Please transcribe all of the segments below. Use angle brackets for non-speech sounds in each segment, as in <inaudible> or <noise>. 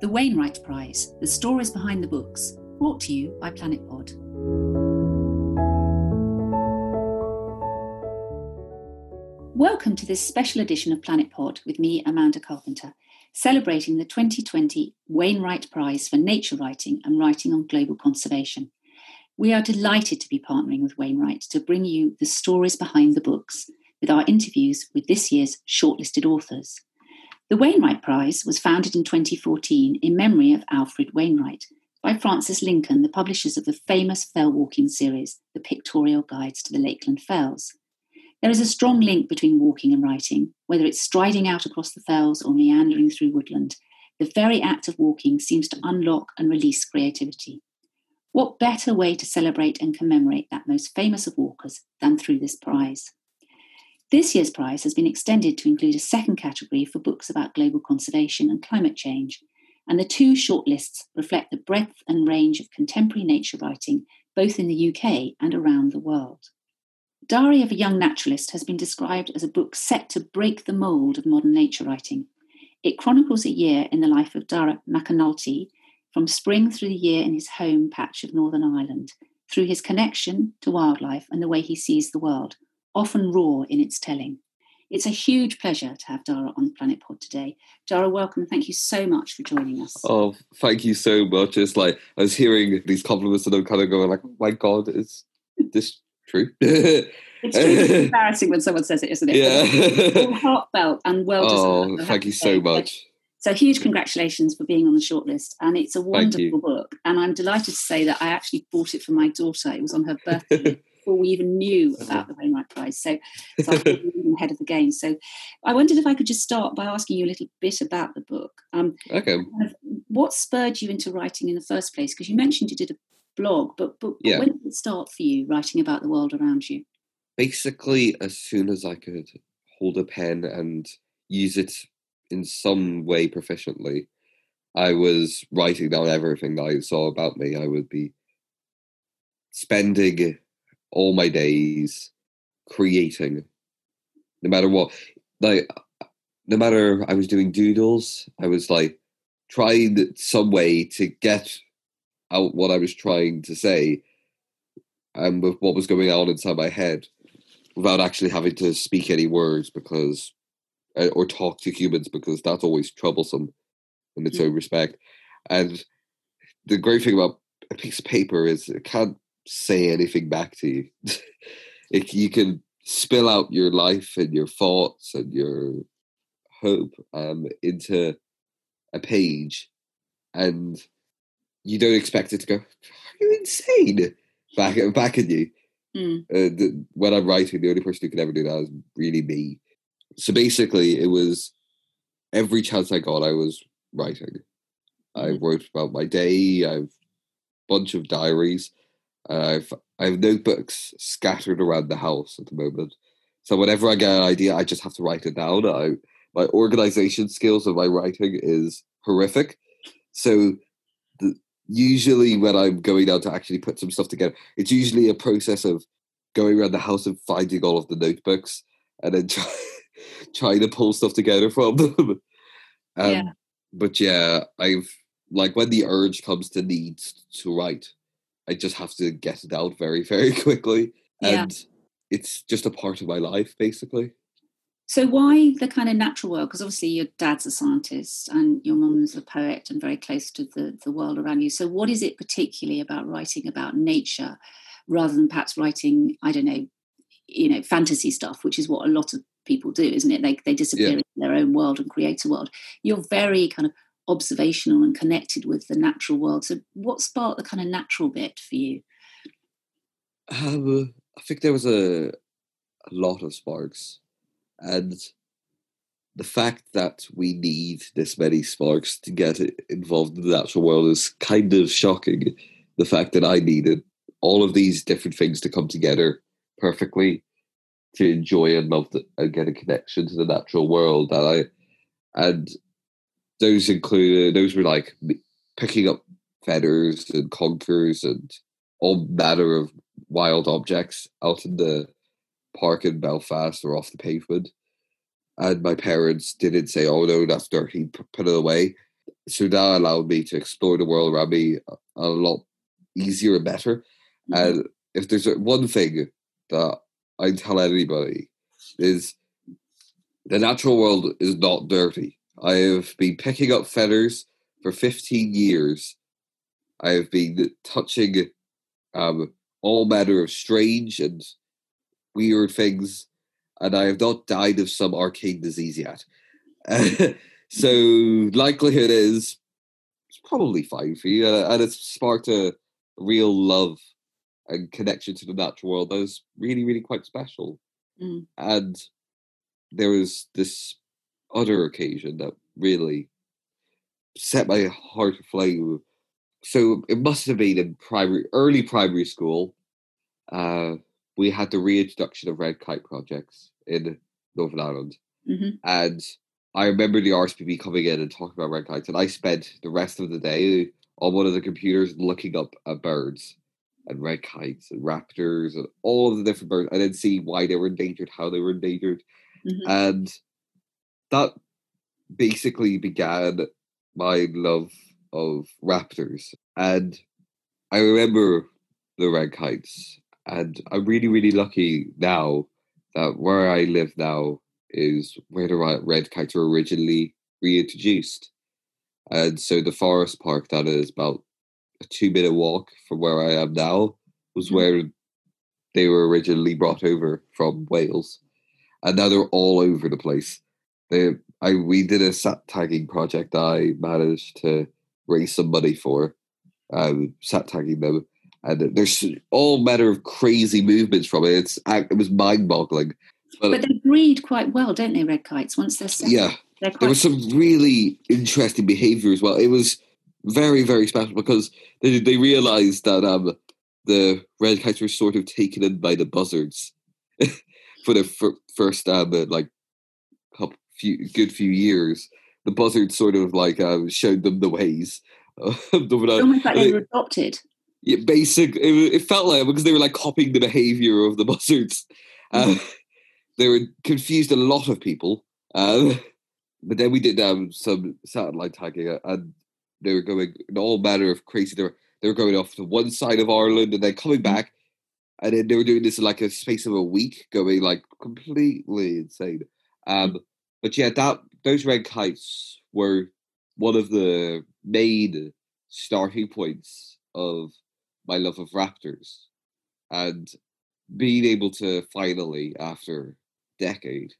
The Wainwright Prize, the stories behind the books, brought to you by Planet Pod. Welcome to this special edition of Planet Pod with me, Amanda Carpenter, celebrating the 2020 Wainwright Prize for Nature Writing and Writing on Global Conservation. We are delighted to be partnering with Wainwright to bring you the stories behind the books with our interviews with this year's shortlisted authors. The Wainwright Prize was founded in 2014 in memory of Alfred Wainwright by Frances Lincoln, the publishers of the famous fell walking series, The Pictorial Guides to the Lakeland Fells. There is a strong link between walking and writing, whether it's striding out across the fells or meandering through woodland. The very act of walking seems to unlock and release creativity. What better way to celebrate and commemorate that most famous of walkers than through this prize? This year's prize has been extended to include a second category for books about global conservation and climate change, and the two shortlists reflect the breadth and range of contemporary nature writing both in the UK and around the world. Diary of a Young Naturalist has been described as a book set to break the mould of modern nature writing. It chronicles a year in the life of Dara McAnulty, from spring through the year in his home patch of Northern Ireland, through his connection to wildlife and the way he sees the world, often raw in its telling. It's a huge pleasure to have Dara on Planet Pod today. Dara, welcome. Thank you so much for joining us. Oh, thank you so much. It's like I was hearing these compliments and I'm kind of going like, oh my God, is this true? <laughs> it's really <laughs> embarrassing when someone says it, isn't it? Yeah. <laughs> heartfelt and well oh, deserved. Oh, thank you so much. So huge congratulations for being on the shortlist, and it's a wonderful book. And I'm delighted to say that I actually bought it for my daughter. It was on her birthday before we even knew about the Wainwright Prize. So, so I'm ahead of the game. So I wondered if I could just start by asking you a little bit about the book. Um, okay. What spurred you into writing in the first place? Because you mentioned you did a blog, but, but, yeah. when did it start for you writing about the world around you? Basically, as soon as I could hold a pen and use it in some way proficiently, I was writing down everything that I saw about me. I would be spending all my days creating, no matter what. Like, no matter I was doing doodles, I was like trying some way to get out what I was trying to say and with what was going on inside my head without actually having to speak any words because uh, or talk to humans because that's always troublesome in its mm. own respect. And the great thing about a piece of paper is it can't say anything back to you. <laughs> it, you can spill out your life and your thoughts and your hope um, into a page, and you don't expect it to go. Are you insane? Back back at you. Mm. Uh, the, when I'm writing, the only person who can ever do that is really me so basically, it was every chance I got, I was writing. I mm-hmm. wrote about my day. I've a bunch of diaries. I've I have notebooks scattered around the house at the moment. So whenever I get an idea, I just have to write it down. I, my organization skills of my writing is horrific. So the, usually when I'm going down to actually put some stuff together, it's usually a process of going around the house and finding all of the notebooks and then <laughs> try, trying to pull stuff together from them. um, yeah. But yeah, I've like when the urge comes to need to write, I just have to get it out very, <laughs> very quickly. And yeah. it's just a part of my life, basically. So why the kind of natural world? Because obviously your dad's a scientist and your mum's a poet and very close to the, the world around you. So what is it particularly about writing about nature rather than perhaps writing, I don't know, you know, fantasy stuff, which is what a lot of people do, isn't it? They they disappear yeah. in their own world and create a world. You're very kind of observational and connected with the natural world. So, what sparked the kind of natural bit for you? Um, I think there was a, a lot of sparks, and the fact that we need this many sparks to get involved in the natural world is kind of shocking. The fact that I needed all of these different things to come together perfectly to enjoy and love the, and get a connection to the natural world. And I and those included those were like picking up feathers and conkers and all manner of wild objects out in the park in Belfast or off the pavement. And my parents didn't say, "Oh no, that's dirty, put it away." so that allowed me to explore the world around me a, a lot easier and better. Mm-hmm. And if there's one thing that I tell anybody is the natural world is not dirty. I have been picking up feathers for 15 years. I have been touching um, all manner of strange and weird things, and I have not died of some arcane disease yet. <laughs> so likelihood is it's probably fine for you, and it's sparked a real love and connection to the natural world that is really, really quite special. Mm. And there was this other occasion that really set my heart aflame. So it must have been in primary, early primary school. Uh, we had the reintroduction of red kite projects in Northern Ireland, mm-hmm. and I remember the RSPB coming in and talking about red kites, and I spent the rest of the day on one of the computers looking up at birds and red kites and raptors and all of the different birds, and then see why they were endangered, how they were endangered, mm-hmm. and that basically began my love of raptors. And I remember the red kites, and I'm really, really lucky now that where I live now is where the red kites were originally reintroduced. And so the forest park that is about a two minute walk from where I am now was mm-hmm. where they were originally brought over from Wales. And now they're all over the place. They I we did a sat tagging project I managed to raise some money for, um, sat tagging them. And there's all manner of crazy movements from it. It's it was mind boggling. But, but, they breed quite well, don't they, red kites? Once they're set, yeah, they're there was some really interesting behaviour as well. It was very very special because they they realised that um the red kites were sort of taken in by the buzzards <laughs> for the f- first um like few good few years. The buzzards sort of like um, showed them the ways. Almost like they were adopted. Yeah, basic. It, it, felt like because they were like copying the behavior of the buzzards. Uh, <laughs> they were confused a lot of people. Um, but then we did um, some satellite tagging, uh, and they were going in all manner of crazy. They were they were going off to one side of Ireland and then coming mm. back, and then they were doing this in like a space of a week, going like completely insane. Um, mm. But yeah, that those red kites were one of the main starting points of my love of raptors, and being able to finally, after decade,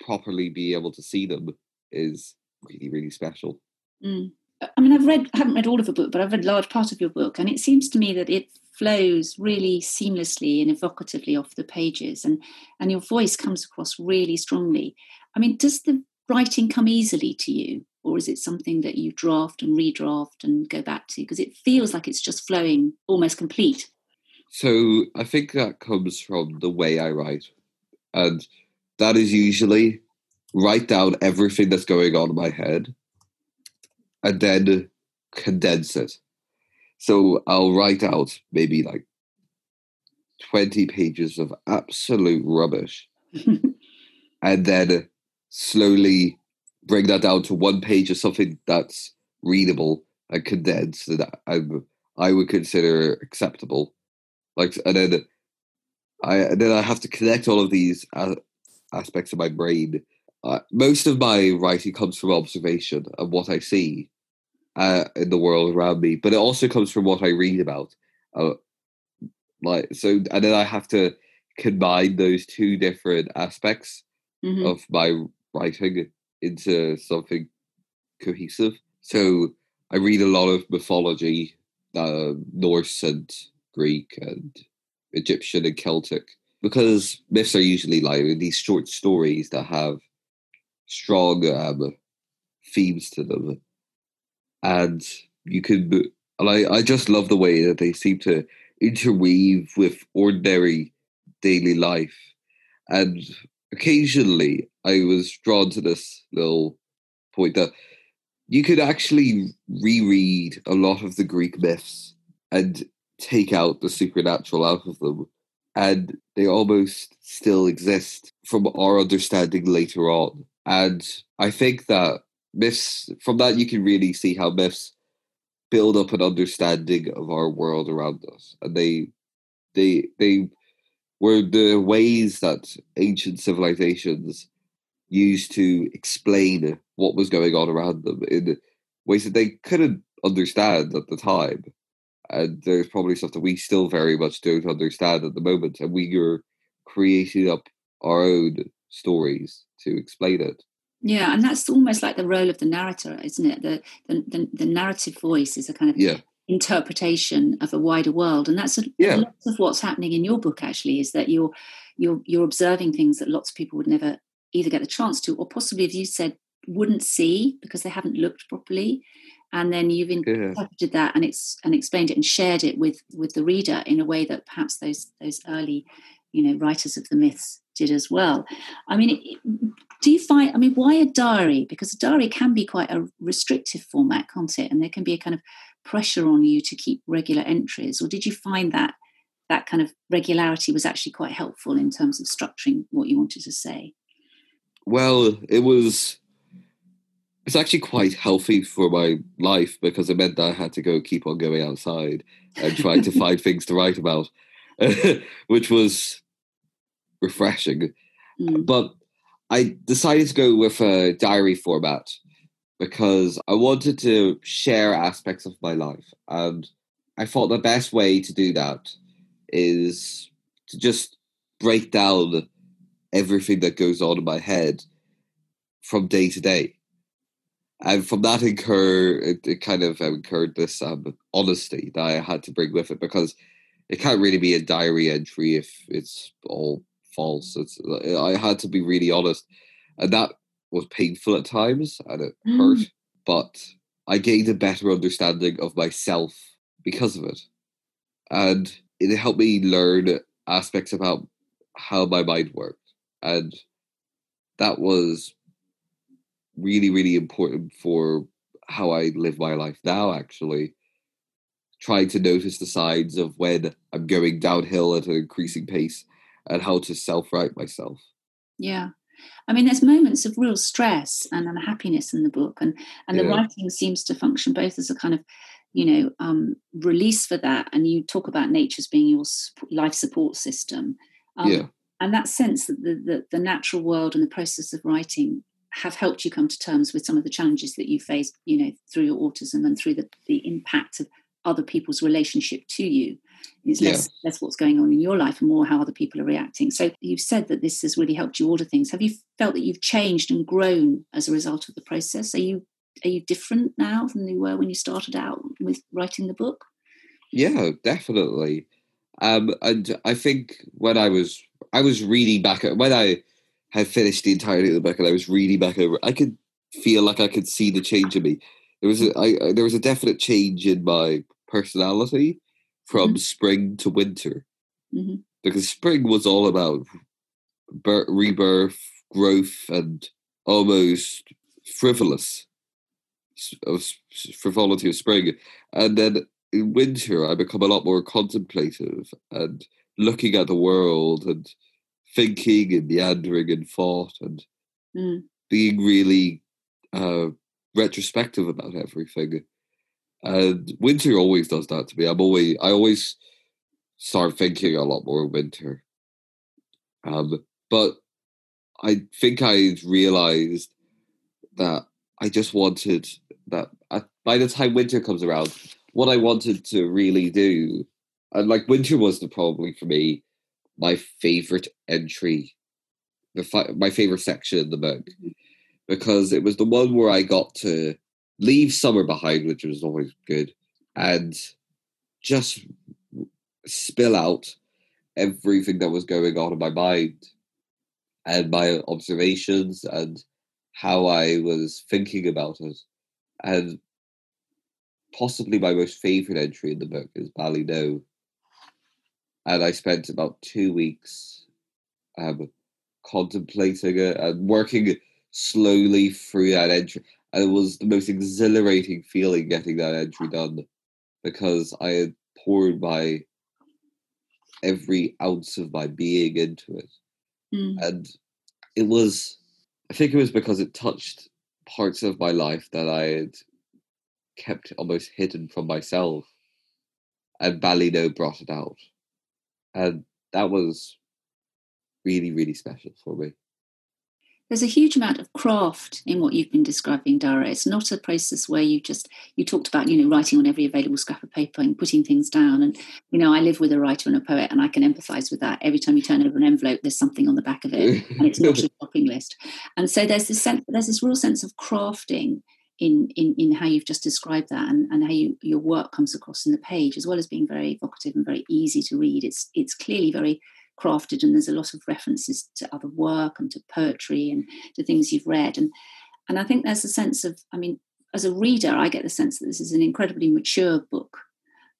properly be able to see them is really, really special. Mm. I mean, I've read, I haven't read all of the book, but I've read large part of your book, and it seems to me that it flows really seamlessly and evocatively off the pages, and and your voice comes across really strongly. I mean, does the writing come easily to you, or is it something that you draft and redraft and go back to? Because it feels like it's just flowing, almost complete. So I think that comes from the way I write, and that is usually write down everything that's going on in my head and then condense it. So I'll write out maybe like 20 pages of absolute rubbish <laughs> and then slowly bring that down to one page of something that's readable and condensed that I, I would consider acceptable. Like, and then I and then I have to connect all of these aspects of my brain. Uh, most of my writing comes from observation of what I see uh, in the world around me, but it also comes from what I read about. Uh, like so, and then I have to combine those two different aspects mm-hmm. of my writing into something cohesive. So I read a lot of mythology, uh, Norse and Greek and Egyptian and Celtic, because myths are usually like these short stories that have strong um, themes to them, and you can. And I, I just love the way that they seem to interweave with ordinary daily life, and occasionally I was drawn to this little point that you could actually reread a lot of the Greek myths and take out the supernatural out of them and they almost still exist from our understanding later on. And I think that myths from that you can really see how myths build up an understanding of our world around us, and they they they were the ways that ancient civilizations used to explain what was going on around them in ways that they couldn't understand at the time. And there's probably stuff that we still very much don't understand at the moment, and we are creating up our own stories to explain it. Yeah, and that's almost like the role of the narrator, isn't it? The the, the, the narrative voice is a kind of yeah. interpretation of a wider world, and that's a, yeah. lot of what's happening in your book. Actually, is that you're you're you're observing things that lots of people would never either get the chance to, or possibly, as you said, wouldn't see because they haven't looked properly and then you've interpreted yeah. that and it's and explained it and shared it with with the reader in a way that perhaps those those early you know writers of the myths did as well i mean it, do you find i mean why a diary because a diary can be quite a restrictive format can't it and there can be a kind of pressure on you to keep regular entries or did you find that that kind of regularity was actually quite helpful in terms of structuring what you wanted to say well it was it's actually quite healthy for my life because it meant that I had to go keep on going outside and trying to <laughs> find things to write about, <laughs> which was refreshing. Mm. But I decided to go with a diary format because I wanted to share aspects of my life. And I thought the best way to do that is to just break down everything that goes on in my head from day to day and from that incur it, it kind of incurred this um, honesty that I had to bring with it because it can't really be a diary entry if it's all false. It's I had to be really honest, and that was painful at times and it mm. hurt, but I gained a better understanding of myself because of it, and it helped me learn aspects about how my mind worked, and that was really, really important for how I live my life now, actually. Trying to notice the signs of when I'm going downhill at an increasing pace and how to self right myself. Yeah. I mean, there's moments of real stress and unhappiness in the book, and, and the yeah. writing seems to function both as a kind of you know um, release for that and you talk about nature as being your life support system um, yeah. and that sense that the, the, the, natural world and the process of writing have helped you come to terms with some of the challenges that you faced, you know, through your autism and through the, the impact of other people's relationship to you. It's yeah. less, less what's going on in your life and more how other people are reacting. So you've said that this has really helped you order things. Have you felt that you've changed and grown as a result of the process? Are you are you different now than you were when you started out with writing the book? Yeah, definitely. Um, and I think when I was I was reading back when I had finished the entirety of the book and I was reading back over, I could feel like I could see the change in me. There was a, I, there was a definite change in my personality from mm-hmm. spring to winter mm-hmm. because spring was all about birth, rebirth, growth, and almost frivolous of frivolity of spring, and then in winter I become a lot more contemplative and looking at the world and thinking and meandering and thought and mm. being really uh, retrospective about everything. And winter always does that to me. I'm always I always start thinking a lot more in winter. Um, but I think I realized that I just wanted that by the time winter comes around, what I wanted to really do, and like winter was the probably for me my favorite entry, the fi- my favorite section in the book, mm-hmm. because it was the one where I got to leave summer behind, which was always good, and just spill out everything that was going on in my mind and my observations and how I was thinking about it. And possibly my most favorite entry in the book is Ballynoe, and I spent about two weeks um, contemplating it and working slowly through that entry. And it was the most exhilarating feeling getting that entry done because I had poured my every ounce of my being into it. Mm. And it was, I think it was because it touched parts of my life that I had kept almost hidden from myself, and Ballynoe brought it out, and that was really really special for me there's a huge amount of craft in what you've been describing dara. It's not a process where you just you talked about you know writing on every available scrap of paper and putting things down. And you know i live with a writer and a poet and i can empathize with that. Every time you turn over an envelope there's something on the back of it and it's not a <laughs> shopping list. And so there's this sense there's this real sense of crafting in in, in how you've just described that and, and how you, your work comes across in the page as well as being very evocative and very easy to read. It's it's clearly very crafted and there's a lot of references to other work and to poetry and to things you've read. And and I think there's a sense of I mean as a reader I get the sense that this is an incredibly mature book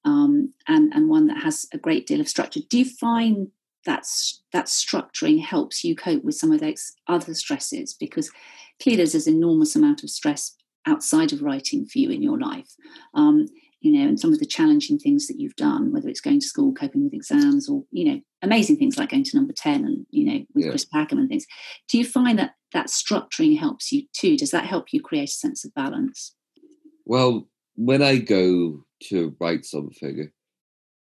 um, and and one that has a great deal of structure. Do you find that that structuring helps you cope with some of those other stresses? Because clearly there's this enormous amount of stress outside of writing for you in your life. Um, you know, and some of the challenging things that you've done, whether it's going to school, coping with exams, or you know, amazing things like going to number ten and you know, with yeah. Chris Packham and things. Do you find that that structuring helps you too? Does that help you create a sense of balance? Well, when I go to write something,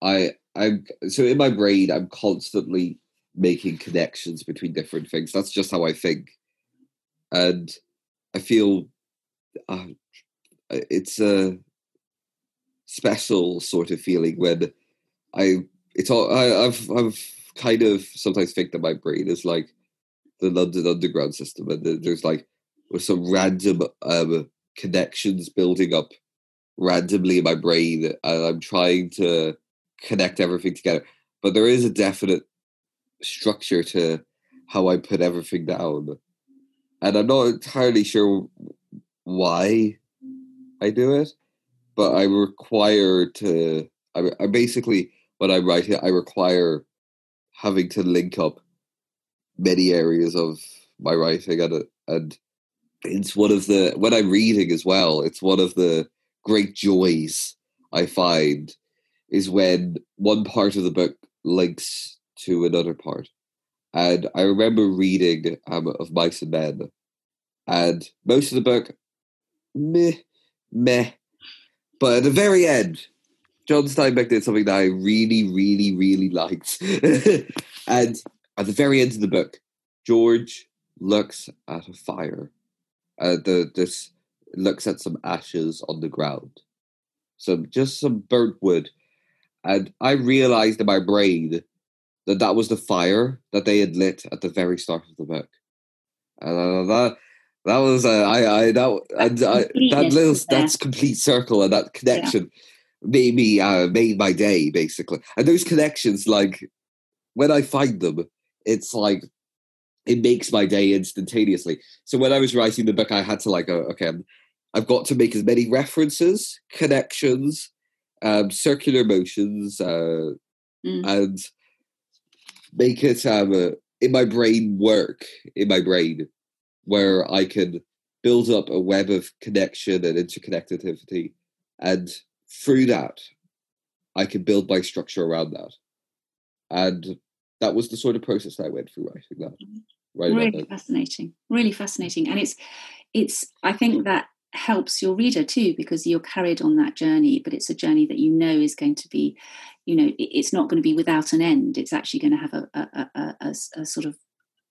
I I'm so in my brain I'm constantly making connections between different things. That's just how I think, and I feel uh, it's a special sort of feeling when I it's all I, I've I've kind of sometimes think that my brain is like the London Underground system, and there's like some random um, connections building up randomly in my brain, and I'm trying to connect everything together. But there is a definite structure to how I put everything down, and I'm not entirely sure why I do it but I require to. I, I basically when I write it, I require having to link up many areas of my writing, and and it's one of the when I'm reading as well. It's one of the great joys I find is when one part of the book links to another part. And I remember reading um, of Mice and Men, and most of the book, meh, meh, but at the very end, John Steinbeck did something that I really, really, really liked. <laughs> and at the very end of the book, George looks at a fire. Uh, the this looks at some ashes on the ground, some just some burnt wood, and I realized in my brain that that was the fire that they had lit at the very start of the book, and uh, that that was uh, I I that I, I, that little that's complete circle and that connection yeah. made me uh, made my day basically. And those connections, like when I find them, it's like it makes my day instantaneously. So when I was writing the book, I had to like, uh, okay, I've got to make as many references, connections, um, circular motions, uh, mm. and make it um, uh, in my brain work in my brain where I can build up a web of connection and interconnectivity. And through that, I can build my structure around that. And that was the sort of process that I went through writing that. Right really fascinating. Really fascinating. And it's it's I think that helps your reader too because you're carried on that journey but it's a journey that you know is going to be you know it's not going to be without an end it's actually going to have a, a, a, a, a sort of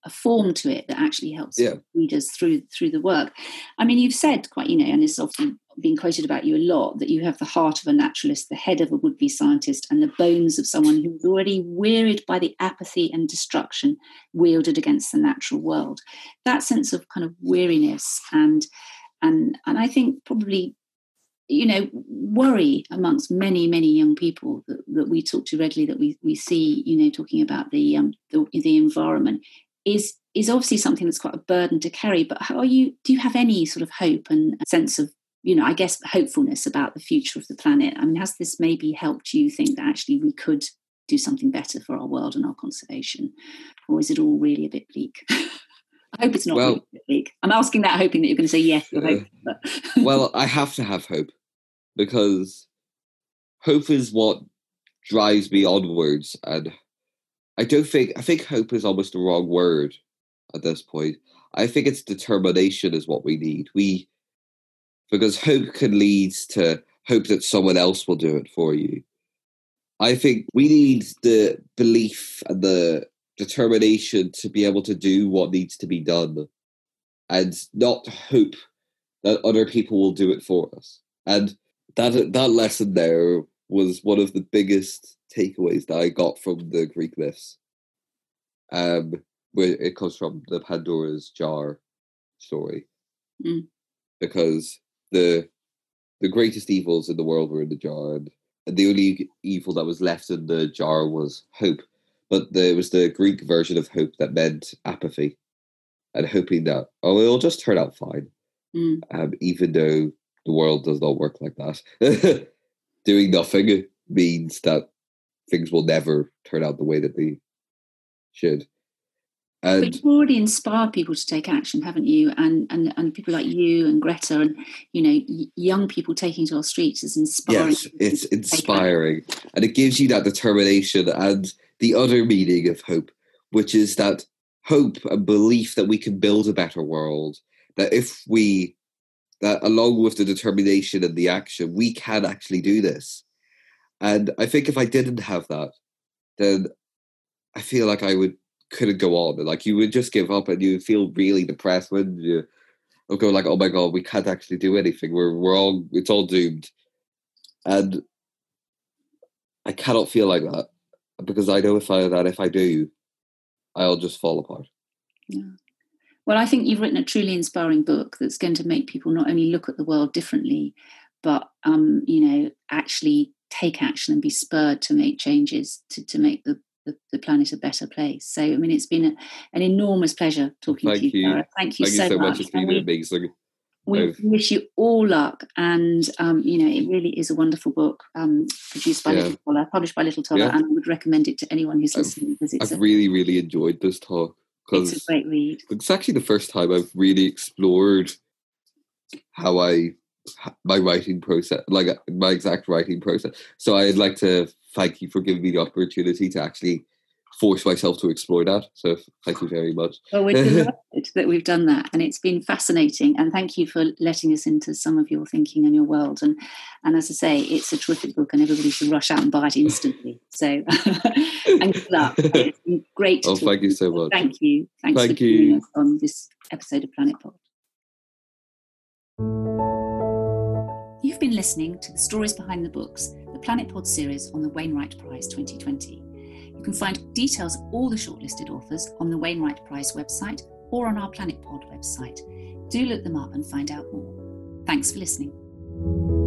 a form to it that actually helps yeah. readers through through the work. I mean, you've said quite, you know, and it's often been quoted about you a lot that you have the heart of a naturalist, the head of a would-be scientist, and the bones of someone who's already wearied by the apathy and destruction wielded against the natural world. That sense of kind of weariness and and and I think probably you know worry amongst many many young people that, that we talk to regularly that we, we see you know talking about the um the, the environment is is obviously something that's quite a burden to carry. But how are you? Do you have any sort of hope and sense of you know, I guess hopefulness about the future of the planet? I mean, has this maybe helped you think that actually we could do something better for our world and our conservation, or is it all really a bit bleak? <laughs> I hope it's not well, really bleak. I'm asking that, hoping that you're going to say yes. Uh, <laughs> well, I have to have hope because hope is what drives me onwards, and I don't think I think hope is almost the wrong word at this point. I think it's determination is what we need. We because hope can lead to hope that someone else will do it for you. I think we need the belief and the determination to be able to do what needs to be done and not hope that other people will do it for us. And that that lesson there was one of the biggest takeaways that I got from the Greek myths. Um, where it comes from the Pandora's jar story, Mm. because the the greatest evils in the world were in the jar, and, and the only evil that was left in the jar was hope. But there was the Greek version of hope that meant apathy, and hoping that oh it'll just turn out fine, Mm. um, even though the world does not work like that. <laughs> Doing nothing means that things will never turn out the way that they should. But you've already inspired people to take action, haven't you? And and and people like you and Greta and you know young people taking to our streets is inspiring. yes, it's people to take action. inspiring. And it gives you that determination and the other meaning of hope, which is that hope and belief that we can build a better world. That if we, that along with the determination and the action, we can actually do this. And I think if I didn't have that, then I feel like I would couldn't go on. Like you would just give up and you would feel really depressed when you would go like, oh my god, we can't actually do anything. We're we're all it's all doomed. And I cannot feel like that because I know if I that if I do, I'll just fall apart. Yeah. Well, I think you've written a truly inspiring book that's going to make people not only look at the world differently, but um, you know, actually take action and be spurred to make changes to, to make the, the, the planet a better place. So, I mean, it's been a, an enormous pleasure talking Thank to you, you. Sarah. Thank you Thank so, you so much. much. It's been we, amazing. we I've- wish you all luck, and um, you know, it really is a wonderful book um, produced by Yeah. Little Toller, published by Little Toller, Yeah. and I would recommend it to anyone who's I've- listening because it's, I've a, really, really enjoyed this talk it's a great read. it's actually the first time I've really explored how I my writing process, like my exact writing process. So I'd like to thank you for giving me the opportunity to actually force myself to explore that. So thank you very much. Well, we're <laughs> delighted that we've done that, and it's been fascinating. And thank you for letting us into some of your thinking and your world. And and as I say, it's a terrific book, and everybody should rush out and buy it instantly. So, <laughs> and good luck. It's been great. Oh, thank you so much. Thank you. Thanks Thank for joining you. us on this episode of Planet Pod. You've been listening to the stories behind the books, the Planet Pod series on the Wainwright Prize 2020. You can find details of all the shortlisted authors on the Wainwright Prize website or on our Planet Pod website. Do look them up and find out more. Thanks for listening.